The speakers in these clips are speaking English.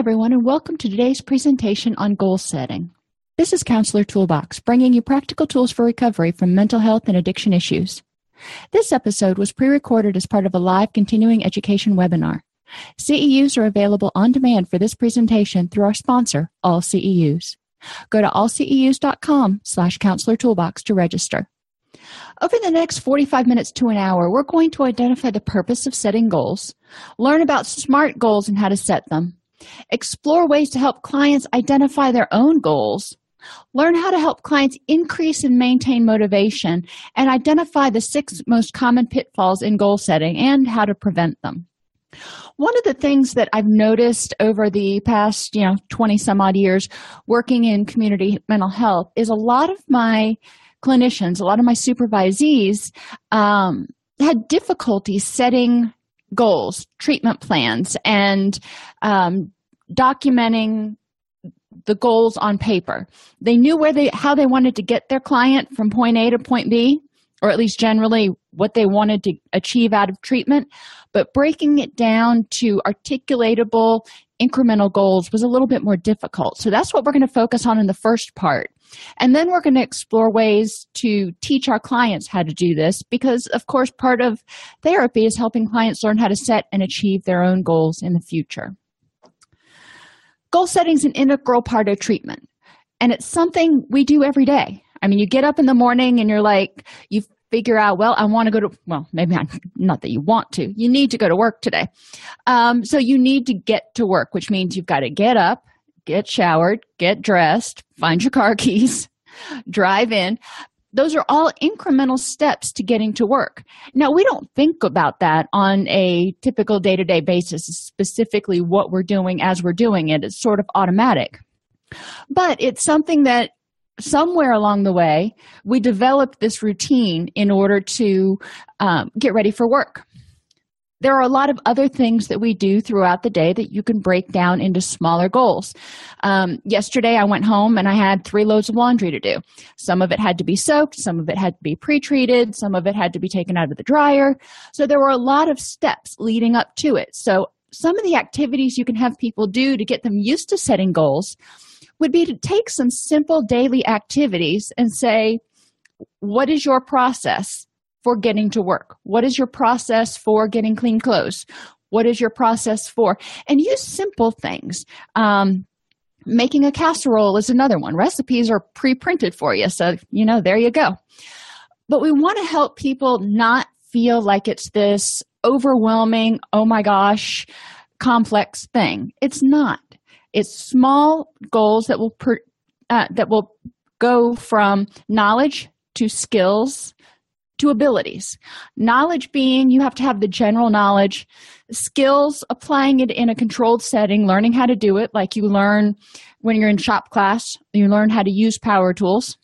everyone, and welcome to today's presentation on goal setting. This is Counselor Toolbox, bringing you practical tools for recovery from mental health and addiction issues. This episode was pre recorded as part of a live continuing education webinar. CEUs are available on demand for this presentation through our sponsor, All CEUs. Go to allceus.com slash counselor toolbox to register. Over the next 45 minutes to an hour, we're going to identify the purpose of setting goals, learn about SMART goals and how to set them, explore ways to help clients identify their own goals, learn how to help clients increase and maintain motivation, and identify the six most common pitfalls in goal setting and how to prevent them. One of the things that I've noticed over the past, you know, 20 some odd years working in community mental health is a lot of my clinicians, a lot of my supervisees um, had difficulty setting goals, treatment plans, and um, documenting the goals on paper. They knew where they how they wanted to get their client from point A to point B, or at least generally what they wanted to achieve out of treatment, but breaking it down to articulatable incremental goals was a little bit more difficult. So that's what we're going to focus on in the first part. And then we're going to explore ways to teach our clients how to do this because, of course, part of therapy is helping clients learn how to set and achieve their own goals in the future. Goal setting is an integral part of treatment, and it's something we do every day. I mean, you get up in the morning and you're like, you figure out, well, I want to go to, well, maybe not, not that you want to, you need to go to work today. Um, so you need to get to work, which means you've got to get up, get showered, get dressed, find your car keys, drive in. Those are all incremental steps to getting to work. Now, we don't think about that on a typical day to day basis, specifically what we're doing as we're doing it. It's sort of automatic. But it's something that somewhere along the way, we developed this routine in order to um, get ready for work there are a lot of other things that we do throughout the day that you can break down into smaller goals. Um, yesterday, I went home and I had three loads of laundry to do. Some of it had to be soaked, some of it had to be pre treated, some of it had to be taken out of the dryer. So there were a lot of steps leading up to it. So, some of the activities you can have people do to get them used to setting goals would be to take some simple daily activities and say, What is your process? For getting to work? What is your process for getting clean clothes? What is your process for? And use simple things. Um, making a casserole is another one. Recipes are pre printed for you. So, you know, there you go. But we want to help people not feel like it's this overwhelming, oh my gosh, complex thing. It's not. It's small goals that will per, uh, that will go from knowledge to skills to abilities. Knowledge being you have to have the general knowledge, skills applying it in a controlled setting, learning how to do it, like you learn when you're in shop class, you learn how to use power tools.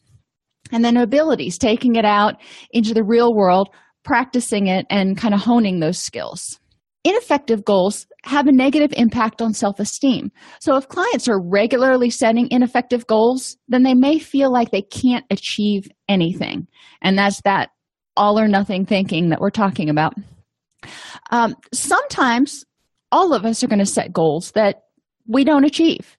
And then abilities, taking it out into the real world, practicing it, and kind of honing those skills. Ineffective goals have a negative impact on self esteem. So, if clients are regularly setting ineffective goals, then they may feel like they can't achieve anything. And that's that all or nothing thinking that we're talking about. Um, sometimes all of us are going to set goals that we don't achieve.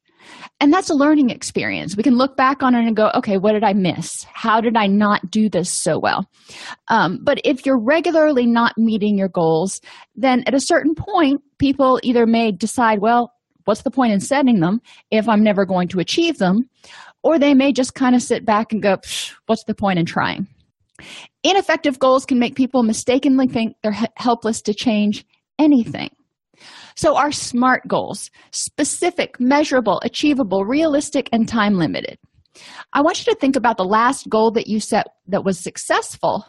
And that's a learning experience. We can look back on it and go, okay, what did I miss? How did I not do this so well? Um, but if you're regularly not meeting your goals, then at a certain point, people either may decide, well, what's the point in setting them if I'm never going to achieve them? Or they may just kind of sit back and go, what's the point in trying? Ineffective goals can make people mistakenly think they're helpless to change anything. So, our SMART goals specific, measurable, achievable, realistic, and time limited. I want you to think about the last goal that you set that was successful,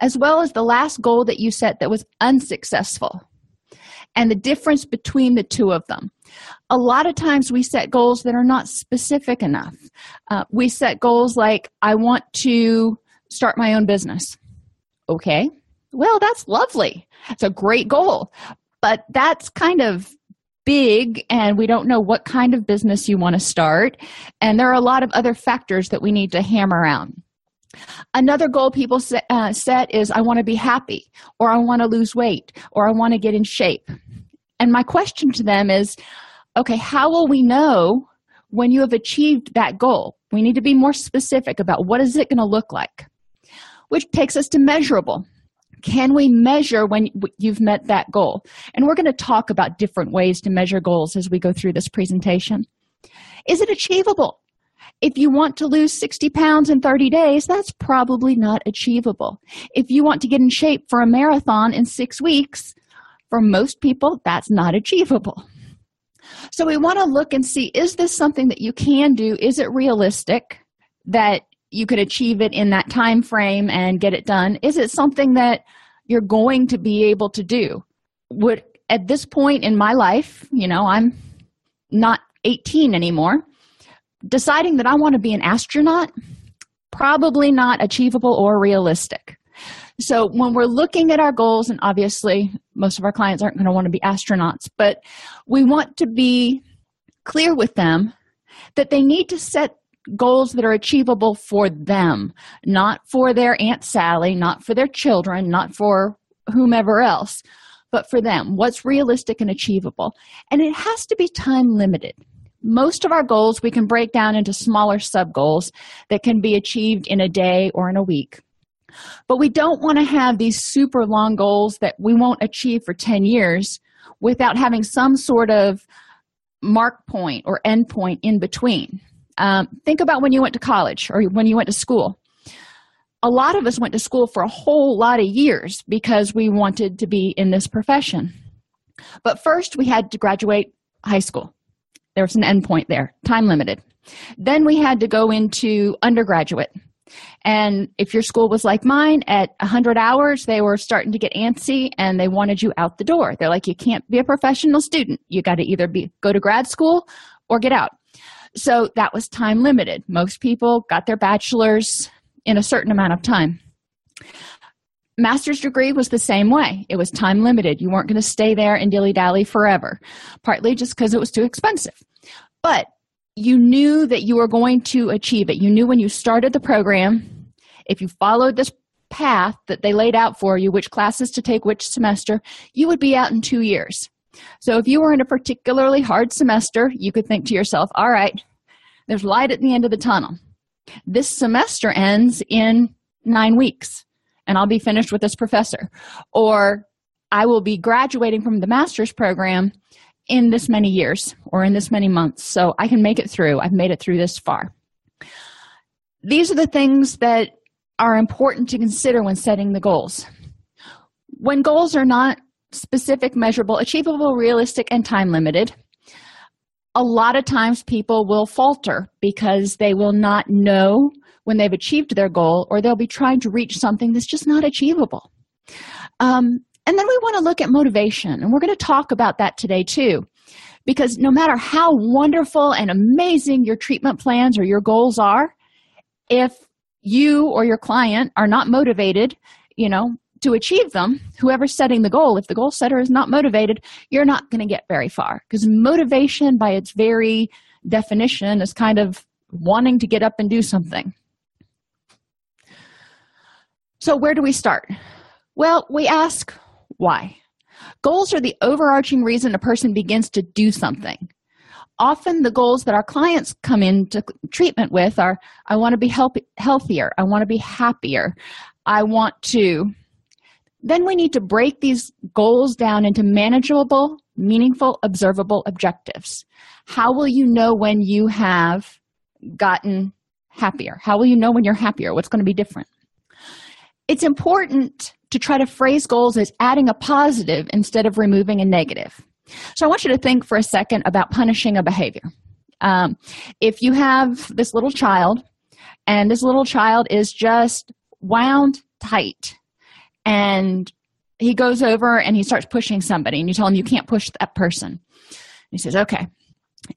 as well as the last goal that you set that was unsuccessful, and the difference between the two of them. A lot of times we set goals that are not specific enough. Uh, we set goals like, I want to start my own business. Okay, well, that's lovely. It's a great goal, but that's kind of big, and we don't know what kind of business you want to start. And there are a lot of other factors that we need to hammer out. Another goal people set, uh, set is I want to be happy, or I want to lose weight, or I want to get in shape. And my question to them is okay, how will we know when you have achieved that goal? We need to be more specific about what is it going to look like, which takes us to measurable. Can we measure when you've met that goal? And we're going to talk about different ways to measure goals as we go through this presentation. Is it achievable? If you want to lose 60 pounds in 30 days, that's probably not achievable. If you want to get in shape for a marathon in six weeks, for most people, that's not achievable. So we want to look and see is this something that you can do? Is it realistic that you could achieve it in that time frame and get it done? Is it something that you're going to be able to do? Would at this point in my life, you know, I'm not 18 anymore deciding that I want to be an astronaut, probably not achievable or realistic. So, when we're looking at our goals, and obviously most of our clients aren't going to want to be astronauts, but we want to be clear with them that they need to set goals that are achievable for them, not for their Aunt Sally, not for their children, not for whomever else, but for them. What's realistic and achievable? And it has to be time limited most of our goals we can break down into smaller sub goals that can be achieved in a day or in a week. But we don't want to have these super long goals that we won't achieve for 10 years without having some sort of mark point or end point in between. Um, think about when you went to college or when you went to school. A lot of us went to school for a whole lot of years because we wanted to be in this profession. But first, we had to graduate high school there was an endpoint there, time limited. Then we had to go into undergraduate. And if your school was like mine, at 100 hours, they were starting to get antsy and they wanted you out the door. They're like, you can't be a professional student. You got to either be go to grad school or get out. So that was time limited. Most people got their bachelor's in a certain amount of time. Master's degree was the same way. It was time limited. You weren't going to stay there and dilly dally forever partly just because it was too expensive. But you knew that you were going to achieve it. You knew when you started the program if you followed this path that they laid out for you which classes to take which semester you would be out in two years. So if you were in a particularly hard semester you could think to yourself all right there's light at the end of the tunnel this semester ends in nine weeks and I'll be finished with this professor. Or I will be graduating from the master's program in this many years or in this many months. So I can make it through. I've made it through this far. These are the things that are important to consider when setting the goals. When goals are not specific, measurable, achievable, realistic, and time limited, a lot of times people will falter because they will not know when they've achieved their goal or they'll be trying to reach something that's just not achievable. Um, and then we want to look at motivation and we're going to talk about that today too because no matter how wonderful and amazing your treatment plans or your goals are if you or your client are not motivated you know to achieve them whoever's setting the goal if the goal setter is not motivated you're not going to get very far because motivation by its very definition is kind of wanting to get up and do something so, where do we start? Well, we ask why. Goals are the overarching reason a person begins to do something. Often, the goals that our clients come into treatment with are I want to be help- healthier, I want to be happier, I want to. Then we need to break these goals down into manageable, meaningful, observable objectives. How will you know when you have gotten happier? How will you know when you're happier? What's going to be different? it's important to try to phrase goals as adding a positive instead of removing a negative. So I want you to think for a second about punishing a behavior. Um, if you have this little child and this little child is just wound tight and he goes over and he starts pushing somebody and you tell him you can't push that person he says okay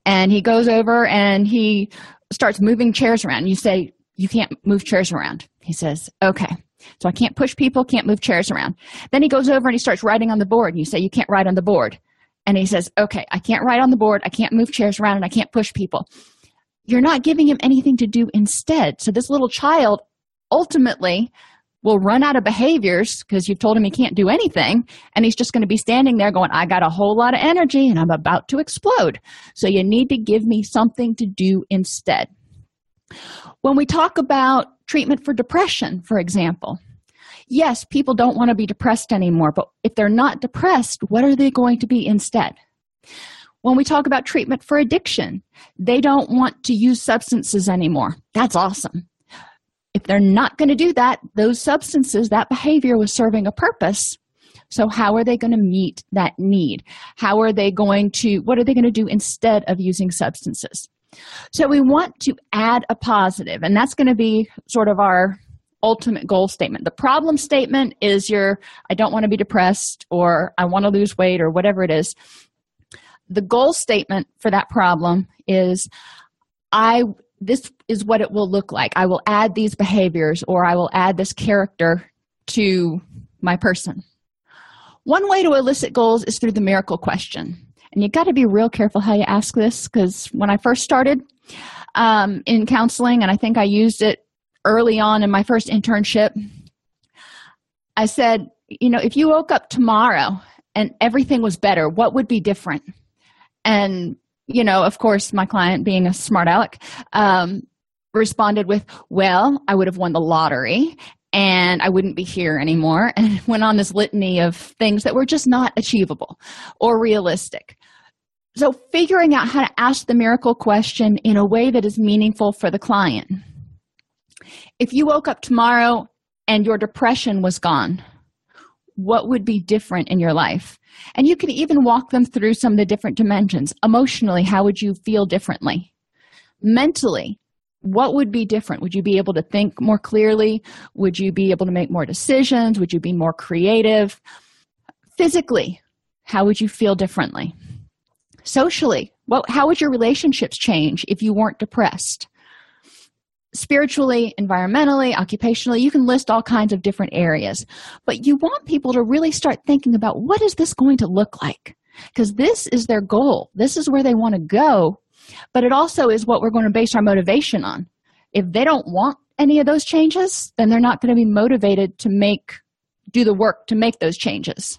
and he goes over and he starts moving chairs around you say you can't move chairs around he says okay so I can't push people, can't move chairs around. Then he goes over and he starts writing on the board. And you say, You can't write on the board. And he says, Okay, I can't write on the board, I can't move chairs around, and I can't push people. You're not giving him anything to do instead. So this little child ultimately will run out of behaviors because you've told him he can't do anything and he's just going to be standing there going i got a whole lot of energy and i'm about to explode. So you need to give me something to do instead. When we talk about treatment for depression for example yes people don't want to be depressed anymore but if they're not depressed what are they going to be instead? When we talk about treatment for addiction they don't want to use substances anymore. That's awesome if they're not going to do that those substances that behavior was serving a purpose. So how are they going to meet that need? How are they going to what are they going to do instead of using substances? So we want to add a positive and that's going to be sort of our ultimate goal statement. The problem statement is your i don't want to be depressed or i want to lose weight or whatever it is. The goal statement for that problem is i this is what it will look like. I will add these behaviors or i will add this character to my person. One way to elicit goals is through the miracle question. And you got to be real careful how you ask this because when i first started um, in counseling and i think i used it early on in my first internship i said you know if you woke up tomorrow and everything was better what would be different? And you know of course my client being a smart aleck um, responded with well i would have won the lottery and i wouldn't be here anymore and went on this litany of things that were just not achievable or realistic. So figuring out how to ask the miracle question in a way that is meaningful for the client. If you woke up tomorrow and your depression was gone what would be different in your life and you can even walk them through some of the different dimensions. Emotionally how would you feel differently? Mentally what would be different? Would you be able to think more clearly? Would you be able to make more decisions? Would you be more creative? Physically how would you feel differently? Socially what how would your relationships change if you weren't depressed spiritually, environmentally, occupationally, you can list all kinds of different areas. But you want people to really start thinking about what is this going to look like? Because this is their goal. This is where they want to go. But it also is what we're going to base our motivation on. If they don't want any of those changes, then they're not going to be motivated to make do the work to make those changes.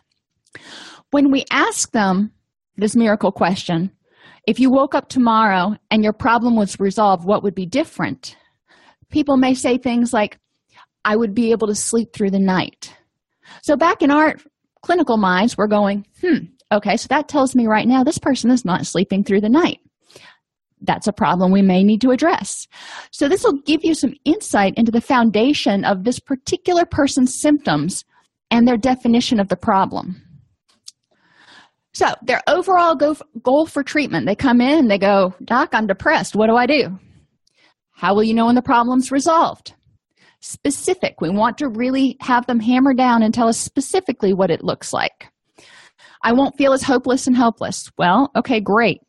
When we ask them this miracle question, if you woke up tomorrow and your problem was resolved, what would be different? People may say things like, I would be able to sleep through the night. So, back in our clinical minds, we're going, hmm, okay, so that tells me right now this person is not sleeping through the night. That's a problem we may need to address. So, this will give you some insight into the foundation of this particular person's symptoms and their definition of the problem. So, their overall goal for treatment, they come in, they go, Doc, I'm depressed. What do I do? How will you know when the problem's resolved? Specific. We want to really have them hammer down and tell us specifically what it looks like. I won't feel as hopeless and helpless. Well, okay, great.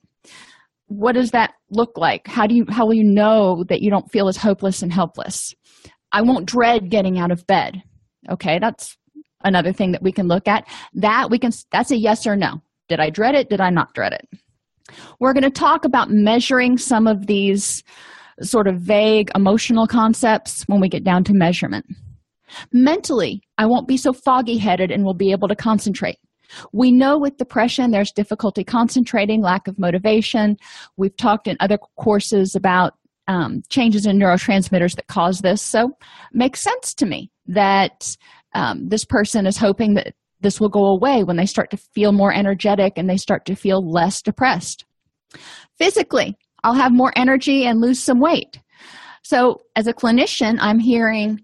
What does that look like? How do you how will you know that you don't feel as hopeless and helpless? I won't dread getting out of bed. Okay, that's another thing that we can look at. That we can that's a yes or no. Did I dread it? Did I not dread it? We're going to talk about measuring some of these sort of vague emotional concepts when we get down to measurement. Mentally, I won't be so foggy headed and will be able to concentrate. We know with depression there's difficulty concentrating, lack of motivation. We've talked in other courses about um, changes in neurotransmitters that cause this. So, makes sense to me that um, this person is hoping that this will go away when they start to feel more energetic and they start to feel less depressed. Physically, I'll have more energy and lose some weight. So, as a clinician, I'm hearing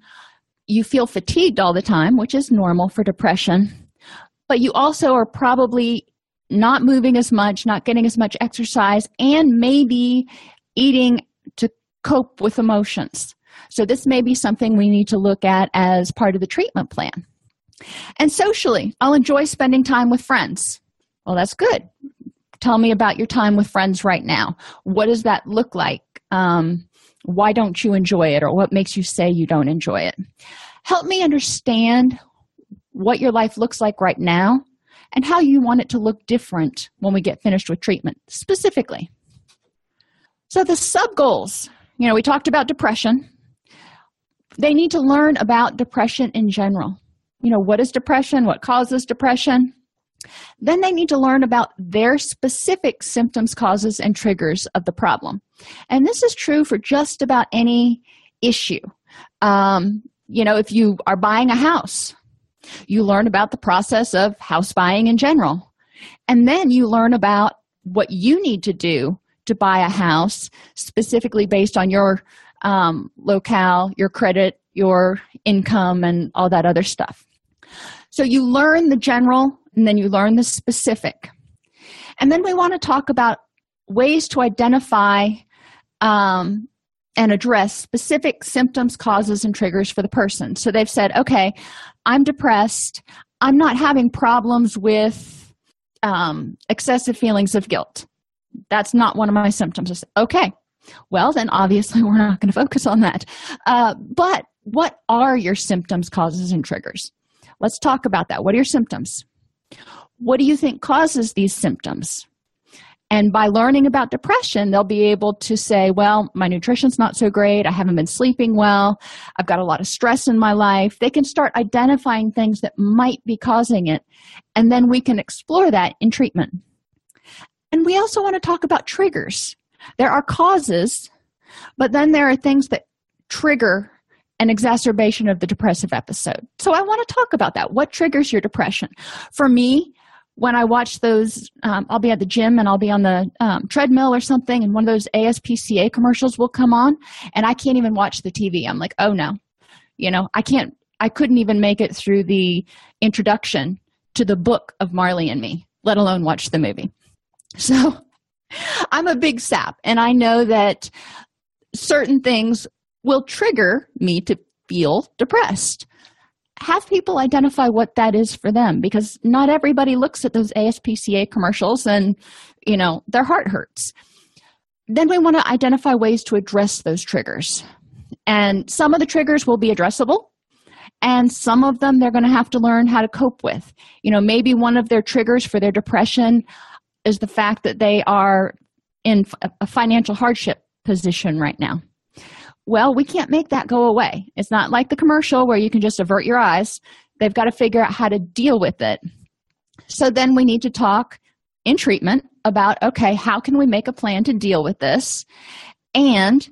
you feel fatigued all the time, which is normal for depression, but you also are probably not moving as much, not getting as much exercise, and maybe eating to cope with emotions. So, this may be something we need to look at as part of the treatment plan. And socially, I'll enjoy spending time with friends. Well, that's good tell me about your time with friends right now what does that look like um, why don't you enjoy it or what makes you say you don't enjoy it help me understand what your life looks like right now and how you want it to look different when we get finished with treatment specifically so the sub goals you know we talked about depression they need to learn about depression in general. You know, what is depression? What causes depression? Then they need to learn about their specific symptoms, causes, and triggers of the problem. And this is true for just about any issue. Um, you know, if you are buying a house, you learn about the process of house buying in general. And then you learn about what you need to do to buy a house specifically based on your um, locale, your credit, your income, and all that other stuff. So you learn the general and then you learn the specific. And then we want to talk about ways to identify um, and address specific symptoms, causes, and triggers for the person. So they've said, okay, I'm depressed. I'm not having problems with um, excessive feelings of guilt. That's not one of my symptoms. Okay, well, then obviously we're not going to focus on that. Uh, but what are your symptoms, causes, and triggers? Let's talk about that. What are your symptoms? What do you think causes these symptoms? And by learning about depression, they'll be able to say, well, my nutrition's not so great. I haven't been sleeping well. I've got a lot of stress in my life. They can start identifying things that might be causing it. And then we can explore that in treatment. And we also want to talk about triggers. There are causes, but then there are things that trigger an exacerbation of the depressive episode. So I want to talk about that. What triggers your depression? For me, when I watch those, um, I'll be at the gym and I'll be on the um, treadmill or something, and one of those ASPCA commercials will come on, and I can't even watch the TV. I'm like, oh no, you know, I can't, I couldn't even make it through the introduction to the book of Marley and Me, let alone watch the movie. So I'm a big sap, and I know that certain things will trigger me to feel depressed have people identify what that is for them because not everybody looks at those ASPCA commercials and you know their heart hurts. Then we want to identify ways to address those triggers. And some of the triggers will be addressable and some of them they're going to have to learn how to cope with. You know, maybe one of their triggers for their depression is the fact that they are in a financial hardship position right now well, we can't make that go away. It's not like the commercial where you can just avert your eyes. They've got to figure out how to deal with it. So then we need to talk in treatment about okay, how can we make a plan to deal with this and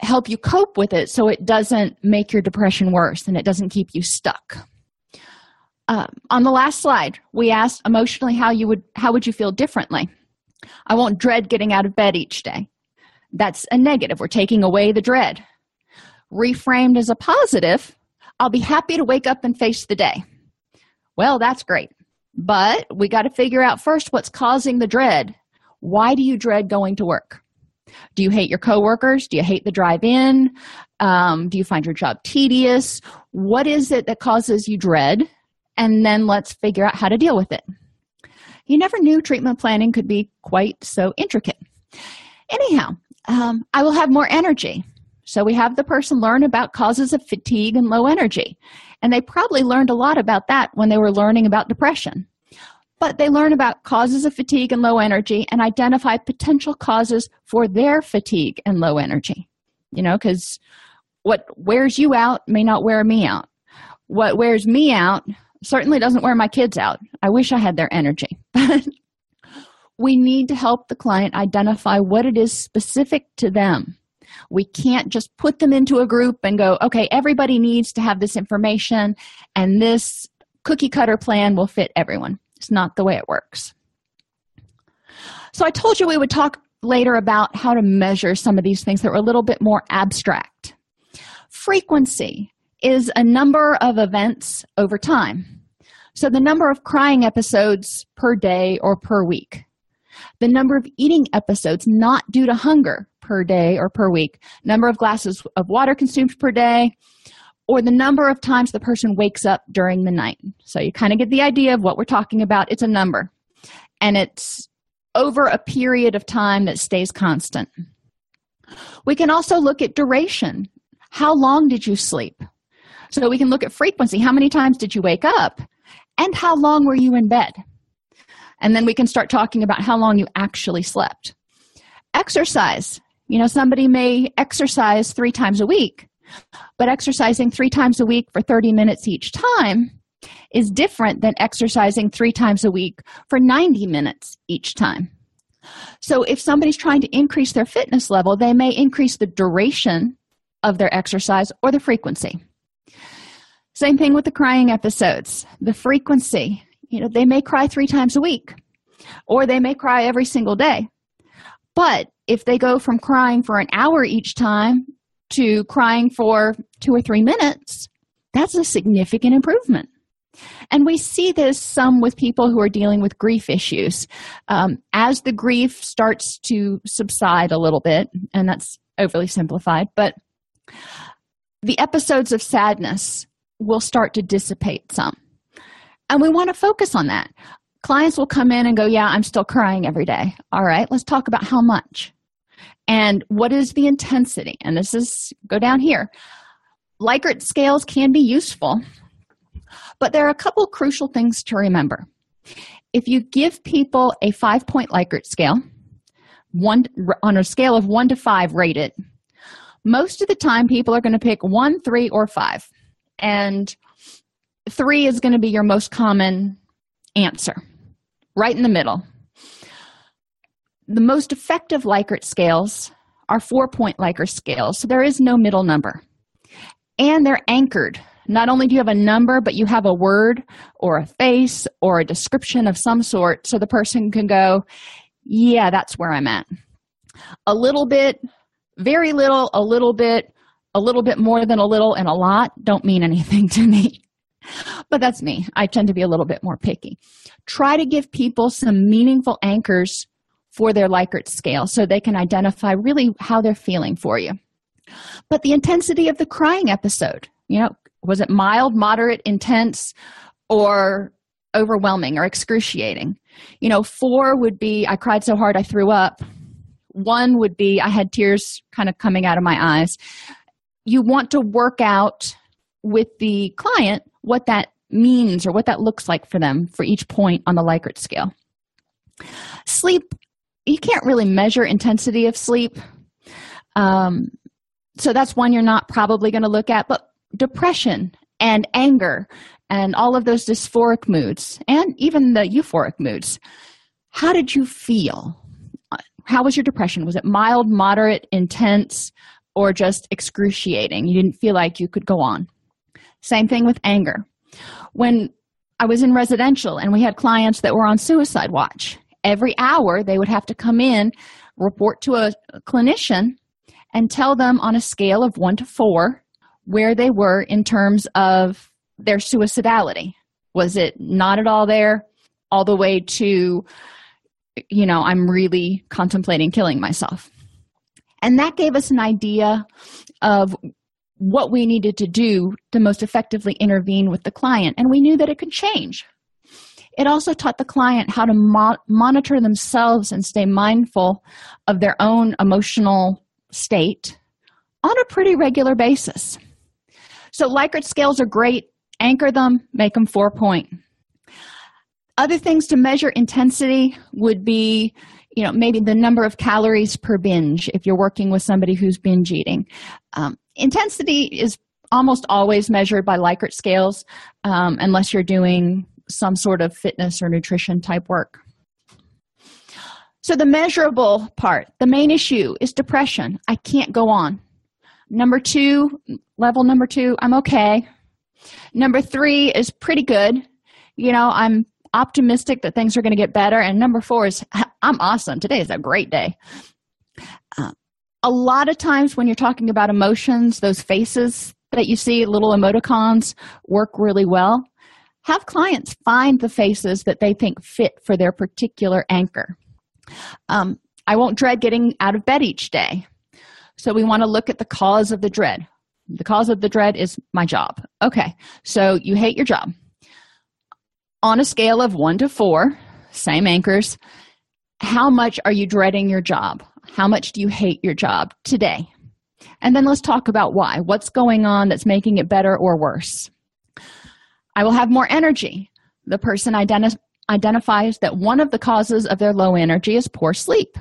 help you cope with it so it doesn't make your depression worse and it doesn't keep you stuck. Um, on the last slide, we asked emotionally how you would how would you feel differently. I won't dread getting out of bed each day. That's a negative. We're taking away the dread reframed as a positive, I'll be happy to wake up and face the day. Well, that's great. But we got to figure out first what's causing the dread. Why do you dread going to work? Do you hate your coworkers? Do you hate the drive in? Um, do you find your job tedious? What is it that causes you dread? And then let's figure out how to deal with it. You never knew treatment planning could be quite so intricate. Anyhow, um, I will have more energy. So we have the person learn about causes of fatigue and low energy. And they probably learned a lot about that when they were learning about depression. But they learn about causes of fatigue and low energy and identify potential causes for their fatigue and low energy. You know, because what wears you out may not wear me out. What wears me out certainly doesn't wear my kids out. I wish I had their energy. But we need to help the client identify what it is specific to them we can't just put them into a group and go, okay, everybody needs to have this information, and this cookie cutter plan will fit everyone. It's not the way it works. So, I told you we would talk later about how to measure some of these things that are a little bit more abstract. Frequency is a number of events over time. So, the number of crying episodes per day or per week, the number of eating episodes not due to hunger per day or per week, number of glasses of water consumed per day, or the number of times the person wakes up during the night. So you kind of get the idea of what we're talking about. It's a number, and it's over a period of time that stays constant. We can also look at duration. How long did you sleep? So we can look at frequency. How many times did you wake up? And how long were you in bed? And then we can start talking about how long you actually slept. Exercise. You know, somebody may exercise three times a week, But exercising three times a week for 30 minutes each time is different than exercising three times a week for 90 minutes each time. So, if somebody's trying to increase their fitness level, they may increase the duration of their exercise or the frequency. Same thing with the crying episodes, the frequency. You know, they may cry three times a week or they may cry every single day. But if they go from crying for an hour each time to crying for two or three minutes, that's a significant improvement. And we see this some with people who are dealing with grief issues. Um, as the grief starts to subside a little bit, and that's overly simplified, but the episodes of sadness will start to dissipate some. And we want to focus on that. Clients will come in and go, Yeah, I'm still crying every day. All right, let's talk about how much and what is the intensity. And this is go down here. Likert scales can be useful, but there are a couple crucial things to remember. If you give people a five point Likert scale, one on a scale of one to five, rate it most of the time people are going to pick one three or five and three is going to be your most common answer right in the middle. The most effective likert scales are four point likert scales so there is no middle number. And they're anchored. Not only do you have a number but you have a word or a face or a description of some sort so the person can go yeah that's where i'm at. A little bit very little, a little bit, a little bit more than a little, and a lot don't mean anything to me. But that's me. I tend to be a little bit more picky. Try to give people some meaningful anchors for their Likert scale so they can identify really how they're feeling for you. But the intensity of the crying episode, you know, was it mild, moderate, intense, or overwhelming or excruciating? You know, four would be I cried so hard I threw up one would be I had tears kind of coming out of my eyes. You want to work out with the client what that means or what that looks like for them for each point on the Likert scale. Sleep, you can't really measure intensity of sleep. Um, so that's one you're not probably going to look at, but depression and anger and all of those dysphoric moods and even the euphoric moods. How did you feel? how was your depression? Was it mild, moderate, intense, or just excruciating? You didn't feel like you could go on. Same thing with anger. When I was in residential and we had clients that were on suicide watch, every hour they would have to come in, report to a clinician, and tell them on a scale of one to four where they were in terms of their suicidality. Was it not at all there, all the way to you know, I'm really contemplating killing myself. And that gave us an idea of what we needed to do to most effectively intervene with the client. And we knew that it could change. It also taught the client how to mo- monitor themselves and stay mindful of their own emotional state on a pretty regular basis. So, Likert scales are great. Anchor them, make them four point other things to measure intensity would be you know maybe the number of calories per binge if you're working with somebody who's binge eating um, intensity is almost always measured by likert scales um, unless you're doing some sort of fitness or nutrition type work so the measurable part the main issue is depression i can't go on number two level number two i'm okay number three is pretty good you know i'm optimistic that things are going to get better. And number four is I'm awesome. Today is a great day. Uh, a lot of times when you're talking about emotions, those faces that you see, little emoticons, work really well. Have clients find the faces that they think fit for their particular anchor. Um, I won't dread getting out of bed each day. So we want to look at the cause of the dread. The cause of the dread is my job. Okay, so you hate your job on a scale of one to four, same anchors, how much are you dreading your job? How much do you hate your job today? And then let's talk about why. What's going on that's making it better or worse? I will have more energy. The person identi- identifies that one of the causes of their low energy is poor sleep.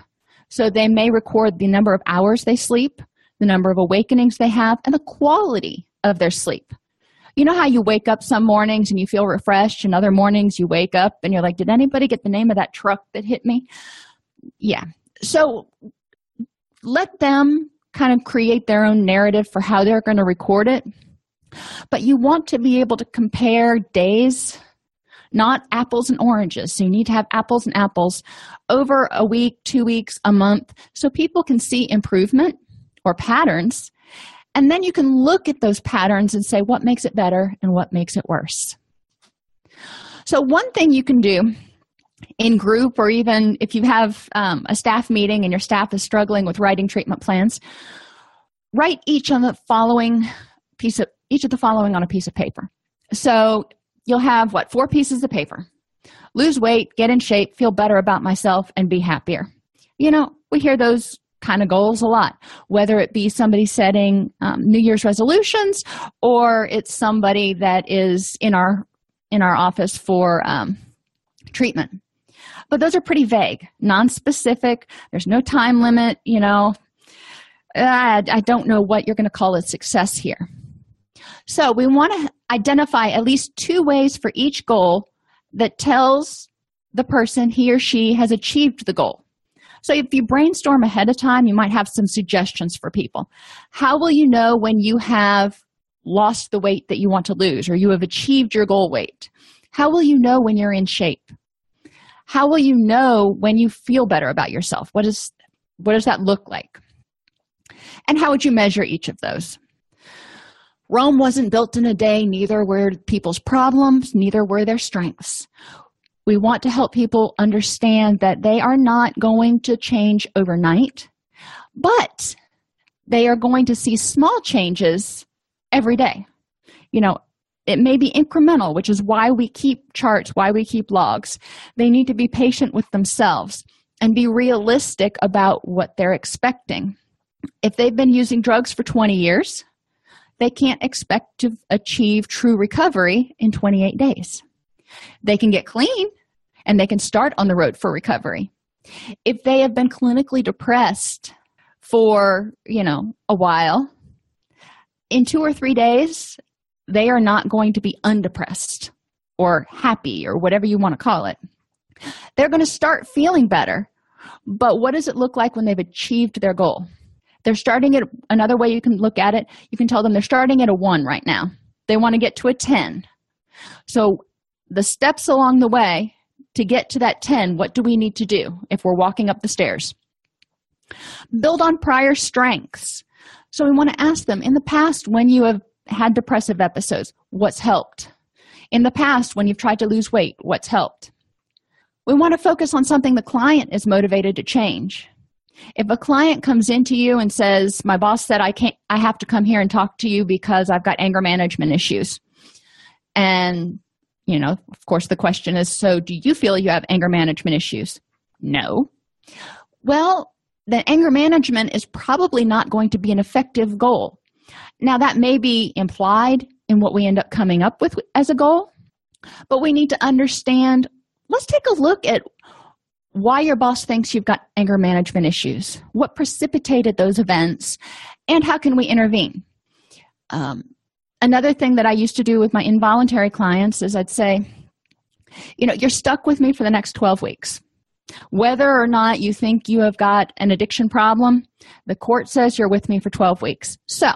So they may record the number of hours they sleep, the number of awakenings they have, and the quality of their sleep. You know how you wake up some mornings and you feel refreshed, and other mornings you wake up and you're like, Did anybody get the name of that truck that hit me? Yeah. So let them kind of create their own narrative for how they're going to record it. But you want to be able to compare days, not apples and oranges. So you need to have apples and apples over a week, two weeks, a month, so people can see improvement or patterns. And then you can look at those patterns and say what makes it better and what makes it worse. So, one thing you can do in group or even if you have um, a staff meeting and your staff is struggling with writing treatment plans write each on the following piece of each of the following on a piece of paper. So you'll have what four pieces of paper. Lose weight get in shape feel better about myself and be happier. You know we hear those kind of goals a lot whether it be somebody setting um, new year's resolutions or it's somebody that is in our in our office for um, treatment but those are pretty vague. Non-specific. There's no time limit you know. I, I don't know what you're going to call a success here. So we want to identify at least two ways for each goal that tells the person he or she has achieved the goal. So if you brainstorm ahead of time you might have some suggestions for people. How will you know when you have lost the weight that you want to lose or you have achieved your goal weight? How will you know when you're in shape how will you know when you feel better about yourself? What is what does that look like? And how would you measure each of those? Rome wasn't built in a day neither were people's problems neither were their strengths. We want to help people understand that they are not going to change overnight but they are going to see small changes every day. You know it may be incremental, which is why we keep charts, why we keep logs. They need to be patient with themselves and be realistic about what they're expecting. If they've been using drugs for 20 years, they can't expect to achieve true recovery in 28 days. They can get clean and they can start on the road for recovery. If they have been clinically depressed for, you know, a while, in 2 or 3 days, they are not going to be undepressed or happy or whatever you want to call it. They're going to start feeling better. But what does it look like when they've achieved their goal? They're starting at another way you can look at it, you can tell them they're starting at a 1 right now. They want to get to a 10. So the steps along the way to get to that 10, what do we need to do if we're walking up the stairs? Build on prior strengths. So we want to ask them in the past when you have had depressive episodes, what's helped? In the past, when you've tried to lose weight, what's helped? We want to focus on something the client is motivated to change. If a client comes into you and says, My boss said I can't I have to come here and talk to you because I've got anger management issues. And, you know, of course the question is, so do you feel you have anger management issues? No. Well, then anger management is probably not going to be an effective goal now, that may be implied in what we end up coming up with as a goal, but we need to understand let's take a look at why your boss thinks you've got anger management issues, what precipitated those events, and how can we intervene. Um, another thing that I used to do with my involuntary clients is I'd say, you know, you're stuck with me for the next 12 weeks. Whether or not you think you have got an addiction problem, the court says you're with me for 12 weeks. So,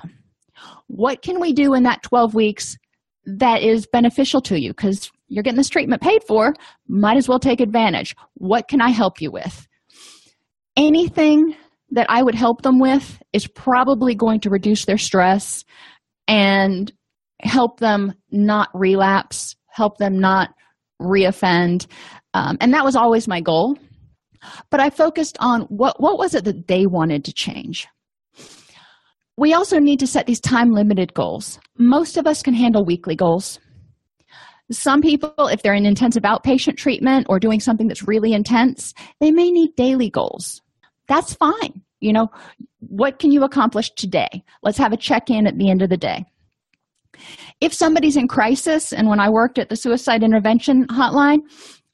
what can we do in that 12 weeks that is beneficial to you? Because you're getting this treatment paid for might as well take advantage. What can i help you with? Anything that i would help them with is probably going to reduce their stress and help them not relapse help them not reoffend. Um, and that was always my goal. But i focused on what what was it that they wanted to change we also need to set these time limited goals. Most of us can handle weekly goals. Some people, if they're in intensive outpatient treatment or doing something that's really intense, they may need daily goals. That's fine. You know, what can you accomplish today? Let's have a check in at the end of the day. If somebody's in crisis, and when I worked at the suicide intervention hotline,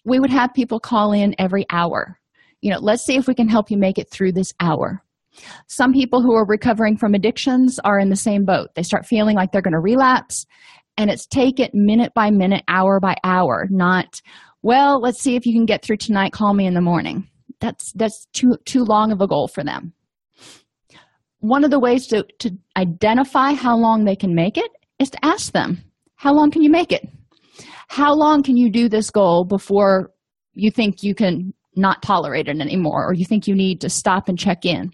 we would have people call in every hour. You know, let's see if we can help you make it through this hour Some people who are recovering from addictions are in the same boat. They start feeling like they're going to relapse, and it's take it minute by minute, hour by hour, not, well, let's see if you can get through tonight, call me in the morning. That's that's too too long of a goal for them. One of the ways to, to identify how long they can make it is to ask them, how long can you make it? How long can you do this goal before you think you can not tolerate it anymore or you think you need to stop and check in?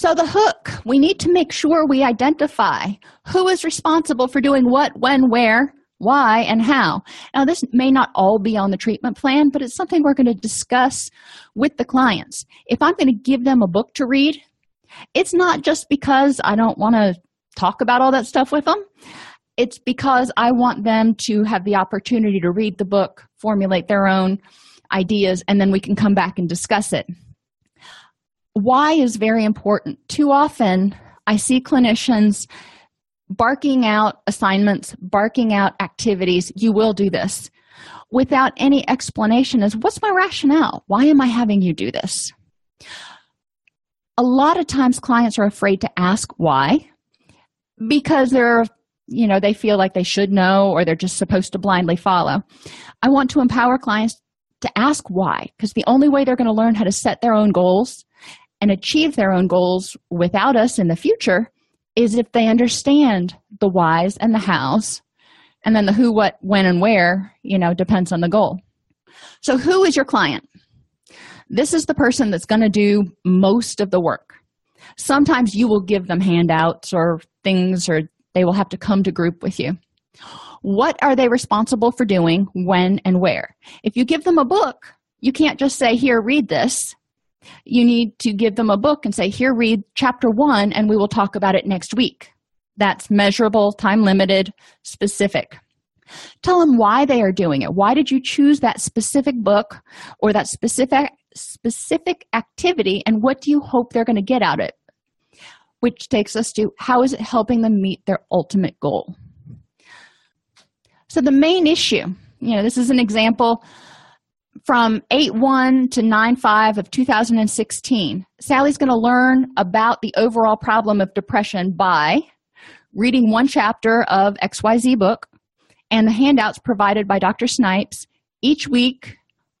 So, the hook, we need to make sure we identify who is responsible for doing what, when, where, why, and how. Now, this may not all be on the treatment plan, but it's something we're going to discuss with the clients. If I'm going to give them a book to read, it's not just because I don't want to talk about all that stuff with them. It's because I want them to have the opportunity to read the book, formulate their own ideas, and then we can come back and discuss it. Why is very important. Too often, I see clinicians barking out assignments, barking out activities. You will do this without any explanation as what's my rationale? Why am I having you do this? A lot of times, clients are afraid to ask why because they're you know they feel like they should know or they're just supposed to blindly follow i want to empower clients to ask why because the only way they're going to learn how to set their own goals and achieve their own goals without us in the future is if they understand the whys and the hows and then the who what when and where you know depends on the goal. So who is your client? This is the person that's going to do most of the work. Sometimes you will give them handouts or things or they will have to come to group with you. What are they responsible for doing when and where? If you give them a book you can't just say here read this you need to give them a book and say here read chapter 1 and we will talk about it next week. That's measurable time limited specific. Tell them why they are doing it. Why did you choose that specific book or that specific specific activity and what do you hope they're going to get out of it? Which takes us to how is it helping them meet their ultimate goal? So, the main issue, you know, this is an example from 8 1 to 9 5 of 2016. Sally's going to learn about the overall problem of depression by reading one chapter of XYZ book and the handouts provided by Dr. Snipes each week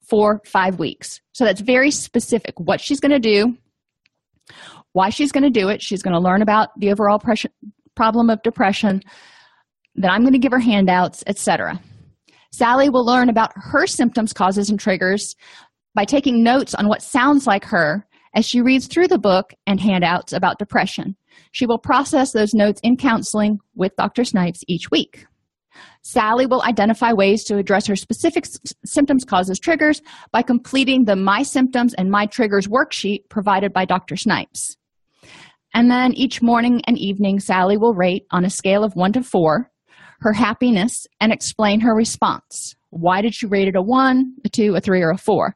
for five weeks. So that's very specific what she's going to do, why she's going to do it. She's going to learn about the overall problem of depression, that I'm going to give her handouts, etc. Sally will learn about her symptoms, causes, and triggers by taking notes on what sounds like her as she reads through the book and handouts about depression. She will process those notes in counseling with Dr. Snipes each week. Sally will identify ways to address her specific s- symptoms, causes, triggers by completing the My Symptoms and My Triggers worksheet provided by Dr. Snipes. And then each morning and evening, Sally will rate on a scale of one to four her happiness and explain her response. Why did she rate it a one, a two, a three, or a four?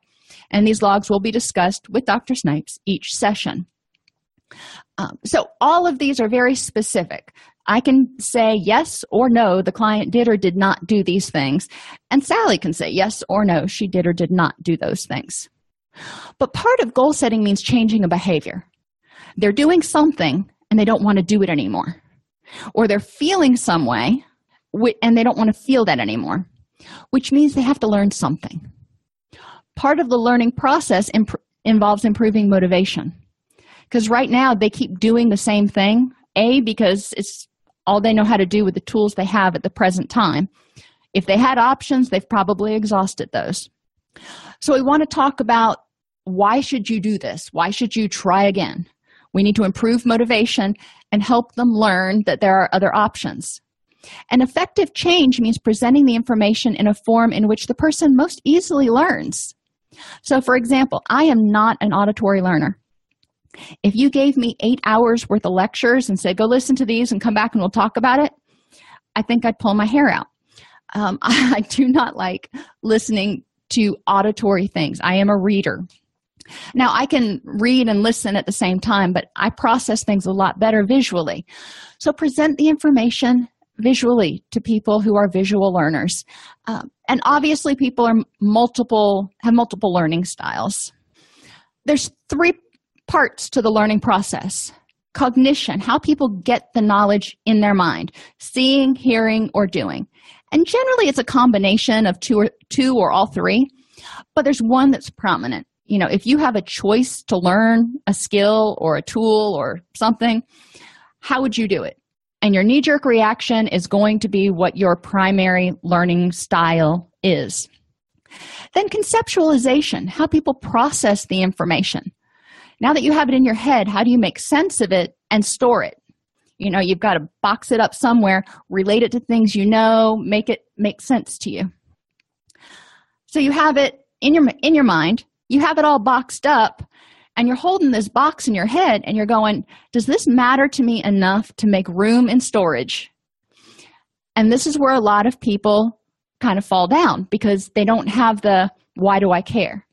And these logs will be discussed with Dr. Snipes each session. Um, so, all of these are very specific. I can say yes or no, the client did or did not do these things. And Sally can say yes or no, she did or did not do those things. But part of goal setting means changing a behavior they're doing something and they don't want to do it anymore or they're feeling some way and they don't want to feel that anymore which means they have to learn something. Part of the learning process imp- involves improving motivation because right now they keep doing the same thing a because it's all they know how to do with the tools they have at the present time. If they had options they've probably exhausted those. So we want to talk about why should you do this? Why should you try again? We need to improve motivation and help them learn that there are other options. An effective change means presenting the information in a form in which the person most easily learns. So, for example, I am not an auditory learner. If you gave me eight hours worth of lectures and said, go listen to these and come back and we'll talk about it, I think I'd pull my hair out. Um, I do not like listening to auditory things. I am a reader. Now, I can read and listen at the same time, but I process things a lot better visually. So, present the information visually to people who are visual learners. Um, and obviously, people are multiple, have multiple learning styles. There's three parts to the learning process cognition, how people get the knowledge in their mind, seeing, hearing, or doing. And generally, it's a combination of two or, two or all three, but there's one that's prominent. You know, if you have a choice to learn a skill or a tool or something, how would you do it? And your knee jerk reaction is going to be what your primary learning style is. Then, conceptualization, how people process the information. Now that you have it in your head, how do you make sense of it and store it? You know, you've got to box it up somewhere, relate it to things you know, make it make sense to you. So you have it in your in your mind, you have it all boxed up, and you're holding this box in your head and you're going, does this matter to me enough to make room in storage? And this is where a lot of people kind of fall down because they don't have the why do I care?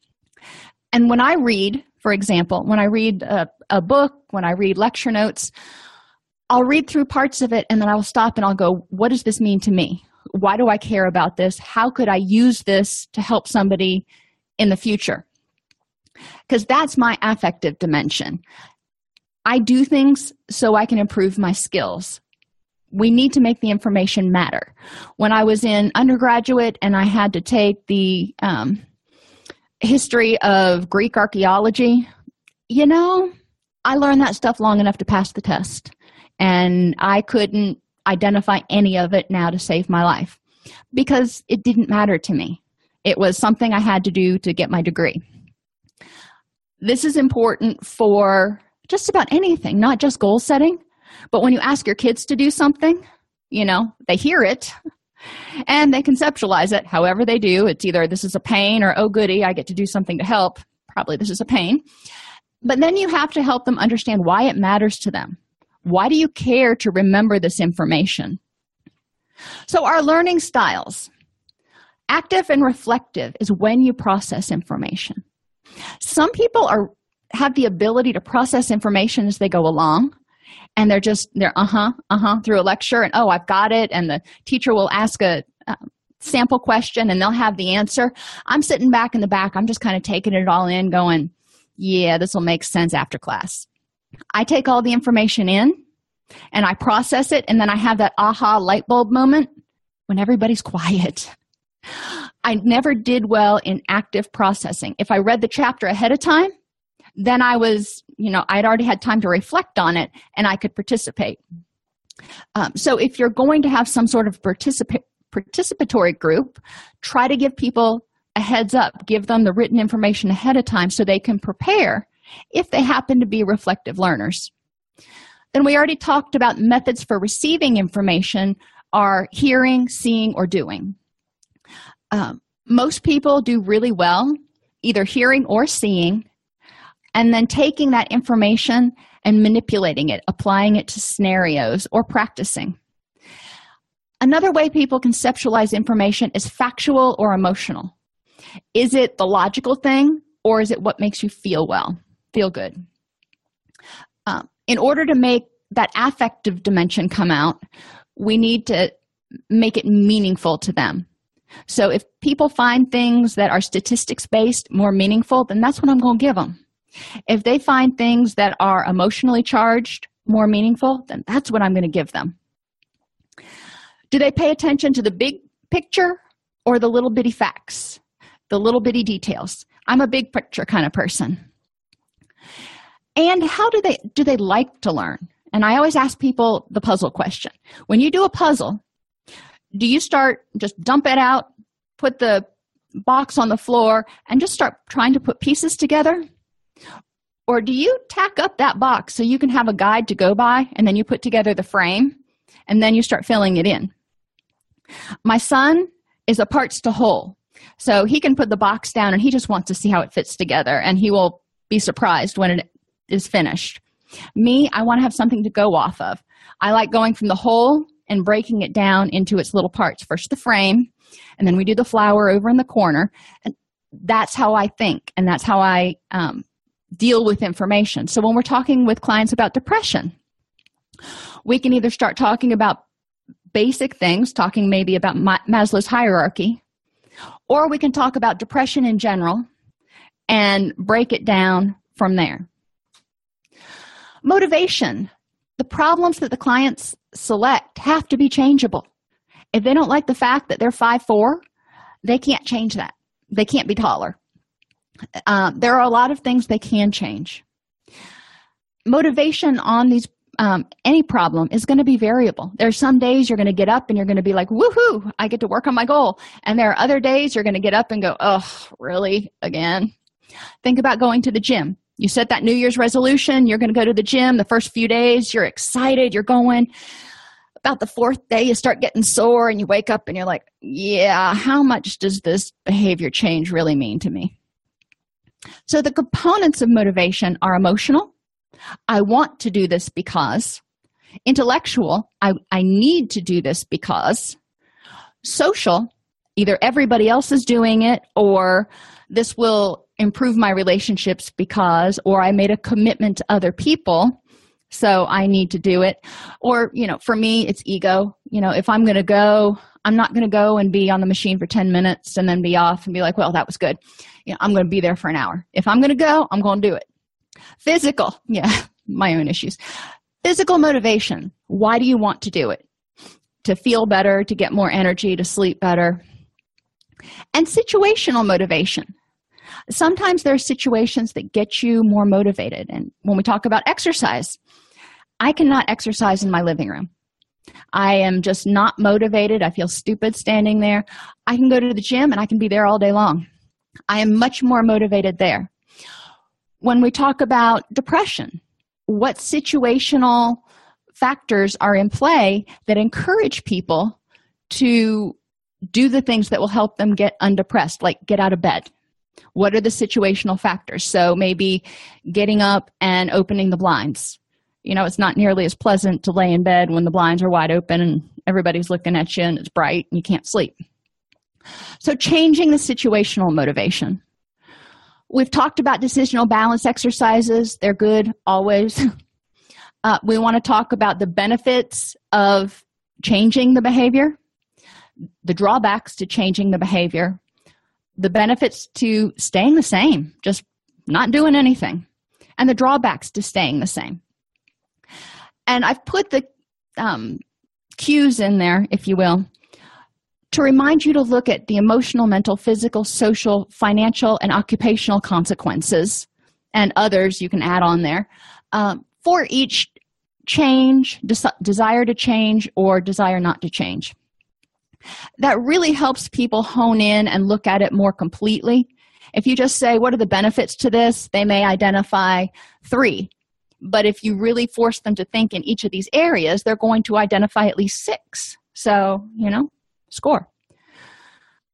And when I read, for example, when I read a, a book, when I read lecture notes, I'll read through parts of it and then I'll stop and I'll go, what does this mean to me? Why do I care about this? How could I use this to help somebody in the future? Because that's my affective dimension. I do things so I can improve my skills. We need to make the information matter. When I was in undergraduate and I had to take the um, history of Greek archaeology, you know, I learned that stuff long enough to pass the test, and I couldn't identify any of it now to save my life because it didn't matter to me. It was something I had to do to get my degree. This is important for just about anything, not just goal setting, but when you ask your kids to do something, you know, they hear it and they conceptualize it however they do. It's either this is a pain or oh, goody, I get to do something to help. Probably this is a pain. But then you have to help them understand why it matters to them. Why do you care to remember this information? So, our learning styles active and reflective is when you process information. Some people are have the ability to process information as they go along and they're just they're uh-huh uh-huh through a lecture and oh i've got it and the teacher will ask a uh, sample question and they'll have the answer. I'm sitting back in the back i'm just kind of taking it all in going yeah this will make sense after class. I take all the information in and i process it and then i have that aha light bulb moment when everybody's quiet i never did well in active processing if i read the chapter ahead of time then I was, you know, I'd already had time to reflect on it and I could participate. Um, so if you're going to have some sort of participa- participatory group, try to give people a heads up, give them the written information ahead of time so they can prepare if they happen to be reflective learners. Then we already talked about methods for receiving information are hearing, seeing, or doing. Um, most people do really well either hearing or seeing and then taking that information and manipulating it, applying it to scenarios or practicing. Another way people conceptualize information is factual or emotional. Is it the logical thing or is it what makes you feel well, feel good? Um, in order to make that affective dimension come out, we need to make it meaningful to them. So if people find things that are statistics based more meaningful, then that's what I'm going to give them. If they find things that are emotionally charged more meaningful, then that's what I'm going to give them. Do they pay attention to the big picture or the little bitty facts, the little bitty details? I'm a big picture kind of person. And how do they do they like to learn? And I always ask people the puzzle question. When you do a puzzle, do you start just dump it out, put the box on the floor and just start trying to put pieces together? Or do you tack up that box so you can have a guide to go by and then you put together the frame and then you start filling it in? My son is a parts to whole. So he can put the box down and he just wants to see how it fits together and he will be surprised when it is finished. Me, I want to have something to go off of. I like going from the whole and breaking it down into its little parts. First the frame, and then we do the flower over in the corner. And that's how I think, and that's how I um, deal with information. So when we're talking with clients about depression, we can either start talking about basic things, talking maybe about Maslow's hierarchy, or we can talk about depression in general and break it down from there. Motivation. The problems that the clients select have to be changeable. If they don't like the fact that they're five four, they can't change that. They can't be taller. Uh, there are a lot of things they can change. Motivation on these um, any problem is going to be variable. There are some days you're going to get up and you're going to be like, woohoo, I get to work on my goal. And there are other days you're going to get up and go, oh, really? Again? Think about going to the gym. You set that New Year's resolution, you're going to go to the gym the first few days, you're excited, you're going. About the fourth day, you start getting sore and you wake up and you're like, yeah, how much does this behavior change really mean to me? So the components of motivation are emotional. I want to do this because. Intellectual, I, I need to do this because. Social, either everybody else is doing it or this will improve my relationships because, or I made a commitment to other people, so I need to do it. Or, you know, for me, it's ego. You know, if I'm going to go, I'm not going to go and be on the machine for 10 minutes and then be off and be like, well, that was good. You know, I'm going to be there for an hour. If I'm going to go, I'm going to do it. Physical, yeah, my own issues. Physical motivation. Why do you want to do it? To feel better, to get more energy, to sleep better. And situational motivation. Sometimes there are situations that get you more motivated. And when we talk about exercise, I cannot exercise in my living room. I am just not motivated. I feel stupid standing there. I can go to the gym and I can be there all day long. I am much more motivated there. When we talk about depression, what situational factors are in play that encourage people to do the things that will help them get undepressed, like get out of bed? What are the situational factors? So maybe getting up and opening the blinds. You know, it's not nearly as pleasant to lay in bed when the blinds are wide open and everybody's looking at you and it's bright and you can't sleep. So, changing the situational motivation. We've talked about decisional balance exercises, they're good always. Uh, we want to talk about the benefits of changing the behavior, the drawbacks to changing the behavior, the benefits to staying the same, just not doing anything, and the drawbacks to staying the same. And I've put the um, cues in there, if you will, to remind you to look at the emotional, mental, physical, social, financial, and occupational consequences, and others you can add on there um, for each change, des- desire to change, or desire not to change. That really helps people hone in and look at it more completely. If you just say, What are the benefits to this? they may identify three. But if you really force them to think in each of these areas, they're going to identify at least six. So, you know, score.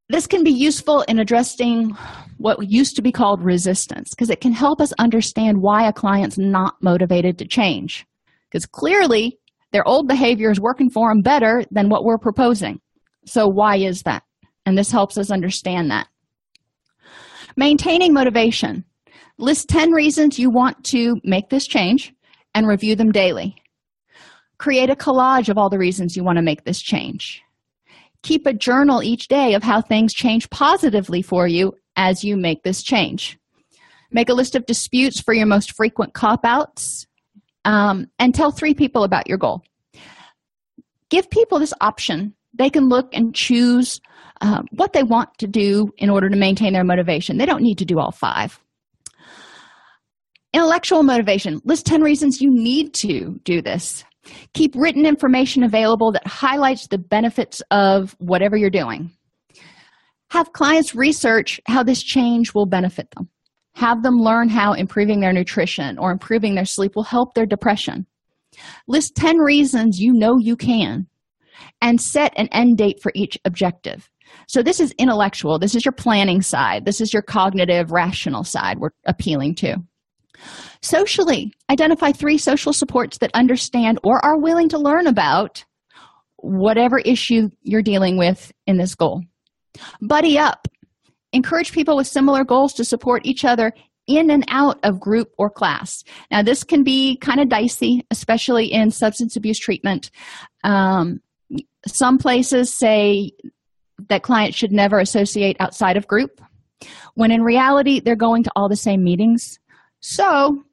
This can be useful in addressing what used to be called resistance because it can help us understand why a client's not motivated to change. Because clearly, their old behavior is working for them better than what we're proposing. So, why is that? And this helps us understand that. Maintaining motivation. List 10 reasons you want to make this change and review them daily. Create a collage of all the reasons you want to make this change keep a journal each day of how things change positively for you as you make this change make a list of disputes for your most frequent cop outs um, and tell three people about your goal give people this option they can look and choose uh, what they want to do in order to maintain their motivation they don't need to do all five intellectual motivation list 10 reasons you need to do this Keep written information available that highlights the benefits of whatever you're doing. Have clients research how this change will benefit them. Have them learn how improving their nutrition or improving their sleep will help their depression. List 10 reasons you know you can and set an end date for each objective. So, this is intellectual. This is your planning side. This is your cognitive, rational side we're appealing to. Socially, identify three social supports that understand or are willing to learn about whatever issue you're dealing with in this goal. Buddy up. Encourage people with similar goals to support each other in and out of group or class. Now, this can be kind of dicey, especially in substance abuse treatment. Um, some places say that clients should never associate outside of group, when in reality, they're going to all the same meetings. So,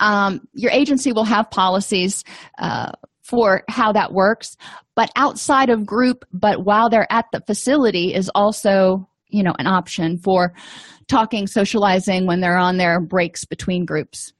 um, your agency will have policies uh, for how that works but outside of group but while they're at the facility is also you know an option for talking socializing when they're on their breaks between groups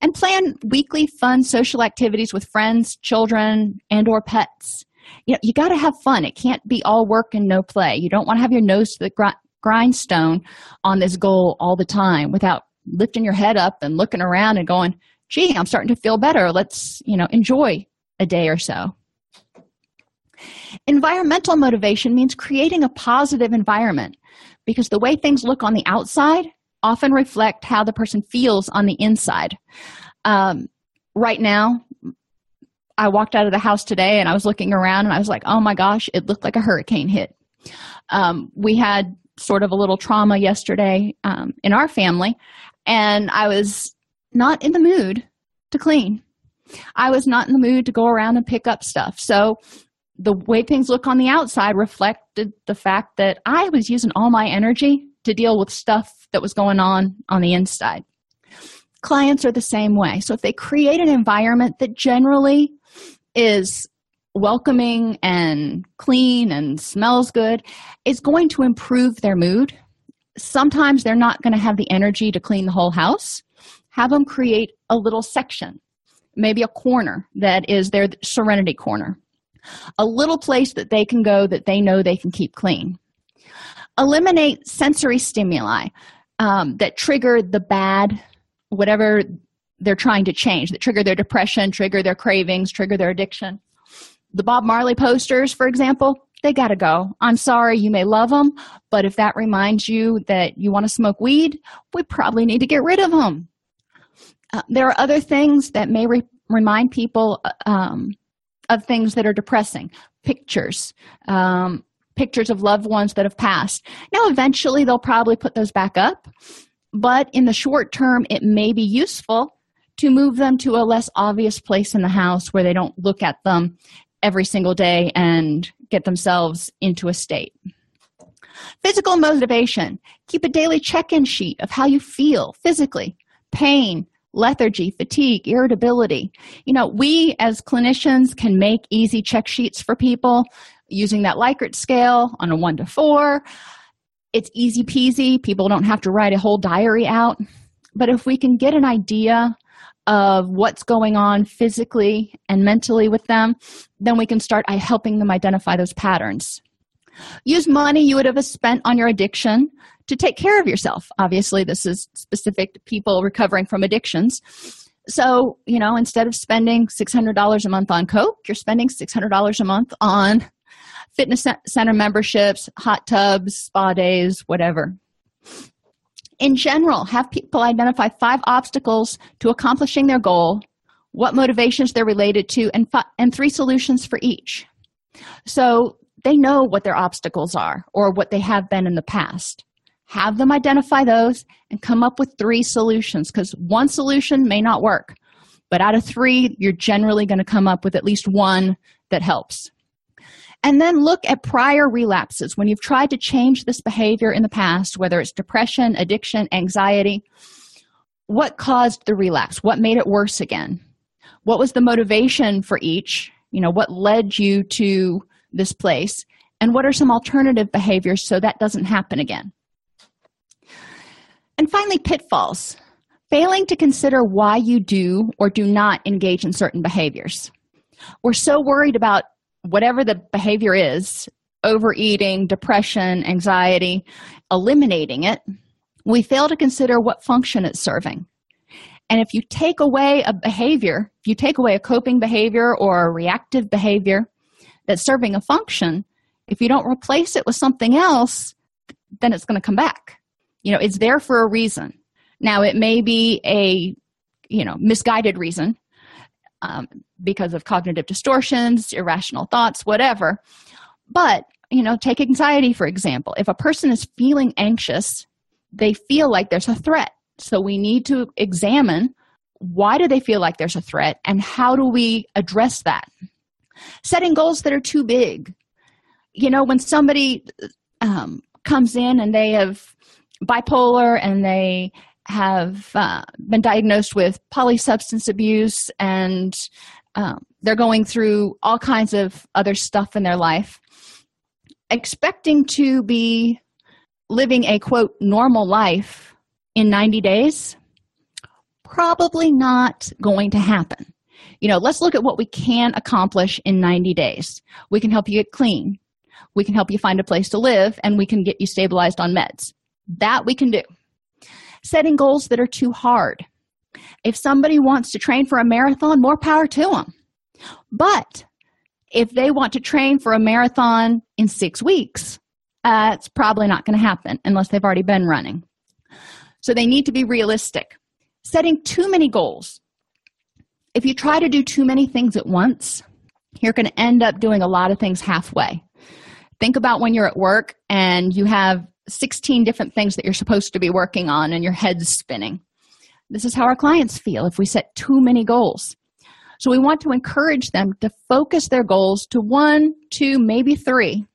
and plan weekly fun social activities with friends children and or pets you know you got to have fun. It can't be all work and no play. You don't want to have your nose to the gr- grindstone on this goal all the time without lifting your head up and looking around and going gee i'm starting to feel better. Let's you know enjoy a day or so. Environmental motivation means creating a positive environment because the way things look on the outside often reflect how the person feels on the inside. Um, right now i walked out of the house today and i was looking around and i was like oh my gosh it looked like a hurricane hit. Um, we had sort of a little trauma yesterday um, in our family and i was not in the mood to clean. I was not in the mood to go around and pick up stuff. So the way things look on the outside reflected the fact that i was using all my energy to deal with stuff that was going on on the inside. Clients are the same way. So if they create an environment that generally is welcoming and clean and smells good is going to improve their mood. Sometimes they're not going to have the energy to clean the whole house. Have them create a little section maybe a corner that is their serenity corner. A little place that they can go that they know they can keep clean. Eliminate sensory stimuli um, that trigger the bad whatever they're trying to change that trigger their depression trigger their cravings trigger their addiction. The bob marley posters for example they got to go. I'm sorry you may love them but if that reminds you that you want to smoke weed we probably need to get rid of them uh, there are other things that may re- remind people uh, um, of things that are depressing. Pictures um, pictures of loved ones that have passed. Now eventually they'll probably put those back up but in the short term it may be useful to move them to a less obvious place in the house where they don't look at them every single day and get themselves into a state physical motivation keep a daily check-in sheet of how you feel physically pain lethargy, fatigue, irritability. You know, we as clinicians can make easy check sheets for people using that Likert scale on a one to four. It's easy peasy. People don't have to write a whole diary out. But if we can get an idea of what's going on physically and mentally with them, then we can start uh, helping them identify those patterns. Use money you would have spent on your addiction to take care of yourself. Obviously, this is specific to people recovering from addictions. So, you know, instead of spending $600 a month on Coke, you're spending $600 a month on fitness center memberships, hot tubs, spa days, whatever. In general, have people identify five obstacles to accomplishing their goal, what motivations they're related to, and, fi- and three solutions for each. So they know what their obstacles are or what they have been in the past have them identify those and come up with three solutions because one solution may not work but out of three you're generally going to come up with at least one that helps and then look at prior relapses. When you've tried to change this behavior in the past whether it's depression addiction anxiety what caused the relapse? What made it worse again? What was the motivation for each? You know what led you to this place? And what are some alternative behaviors so that doesn't happen again? And finally, pitfalls. Failing to consider why you do or do not engage in certain behaviors. We're so worried about whatever the behavior is overeating, depression, anxiety, eliminating it we fail to consider what function it's serving. And if you take away a behavior, if you take away a coping behavior or a reactive behavior that's serving a function, if you don't replace it with something else, then it's going to come back you know it's there for a reason now it may be a you know misguided reason um, because of cognitive distortions irrational thoughts whatever. But you know take anxiety for example. If a person is feeling anxious they feel like there's a threat. So we need to examine why do they feel like there's a threat and how do we address that? Setting goals that are too big. You know when somebody um, comes in and they have bipolar and they have uh, been diagnosed with polysubstance abuse and um, they're going through all kinds of other stuff in their life expecting to be living a quote normal life in 90 days probably not going to happen. You know let's look at what we can accomplish in 90 days. We can help you get clean. We can help you find a place to live and we can get you stabilized on meds. That we can do setting goals that are too hard. If somebody wants to train for a marathon more power to them but if they want to train for a marathon in six weeks uh, it's probably not going to happen unless they've already been running. So they need to be realistic. Setting too many goals. If you try to do too many things at once you're going to end up doing a lot of things halfway. Think about when you're at work and you have 16 different things that you're supposed to be working on and your head's spinning. This is how our clients feel if we set too many goals. So we want to encourage them to focus their goals to one two maybe three.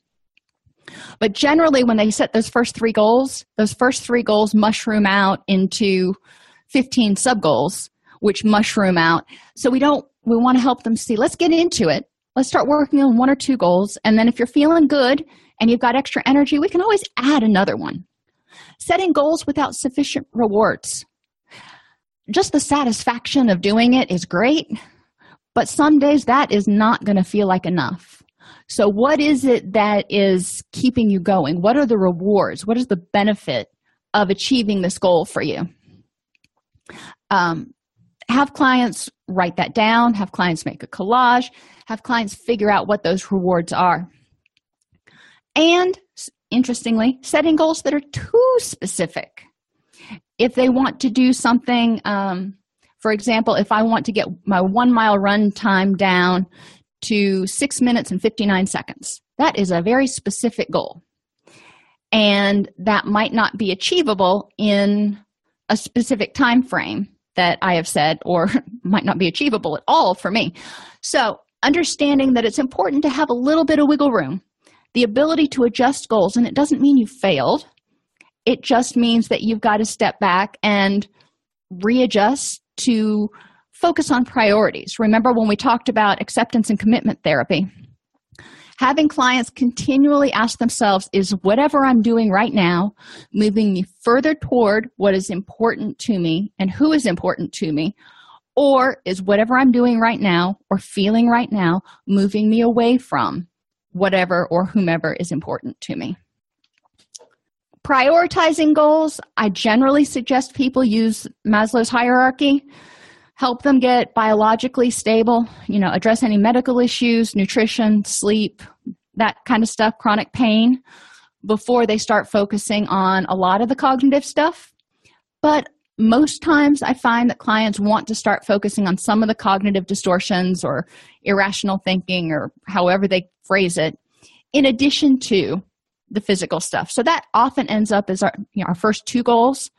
But generally when they set those first three goals those first three goals mushroom out into 15 sub goals which mushroom out. So we don't we want to help them see let's get into it. Let's start working on one or two goals. And then if you're feeling good and you've got extra energy we can always add another one. Setting goals without sufficient rewards. Just the satisfaction of doing it is great but some days that is not going to feel like enough. So what is it that is keeping you going? What are the rewards? What is the benefit of achieving this goal for you? Um, have clients write that down have clients make a collage have clients figure out what those rewards are and interestingly setting goals that are too specific if they want to do something um, for example if i want to get my one mile run time down to six minutes and 59 seconds that is a very specific goal and that might not be achievable in a specific time frame that I have said, or might not be achievable at all for me. So, understanding that it's important to have a little bit of wiggle room, the ability to adjust goals, and it doesn't mean you failed, it just means that you've got to step back and readjust to focus on priorities. Remember when we talked about acceptance and commitment therapy? having clients continually ask themselves is whatever i'm doing right now moving me further toward what is important to me and who is important to me or is whatever i'm doing right now or feeling right now moving me away from whatever or whomever is important to me prioritizing goals i generally suggest people use maslow's hierarchy help them get biologically stable, you know, address any medical issues, nutrition, sleep, that kind of stuff, chronic pain, before they start focusing on a lot of the cognitive stuff. But most times I find that clients want to start focusing on some of the cognitive distortions or irrational thinking or however they phrase it, in addition to the physical stuff. So that often ends up as our, you know, our first two goals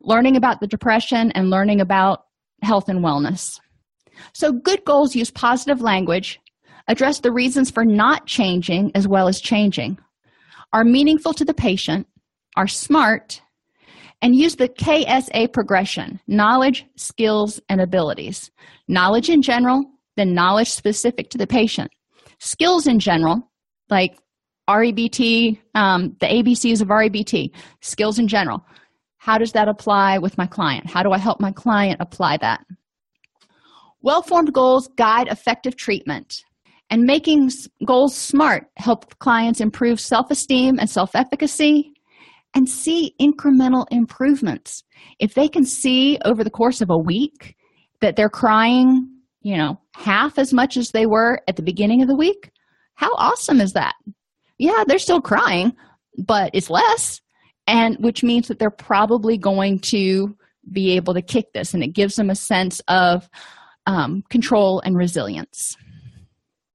learning about the depression and learning about health and wellness. So, good goals use positive language, address the reasons for not changing as well as changing, are meaningful to the patient, are smart, and use the KSA progression knowledge, skills, and abilities. Knowledge in general, then knowledge specific to the patient. Skills in general, like REBT, um, the ABCs of REBT, skills in general. How does that apply with my client? How do I help my client apply that? Well formed goals guide effective treatment, and making goals smart help clients improve self esteem and self efficacy and see incremental improvements. If they can see over the course of a week that they're crying, you know, half as much as they were at the beginning of the week, how awesome is that? Yeah, they're still crying, but it's less and which means that they're probably going to be able to kick this and it gives them a sense of um, control and resilience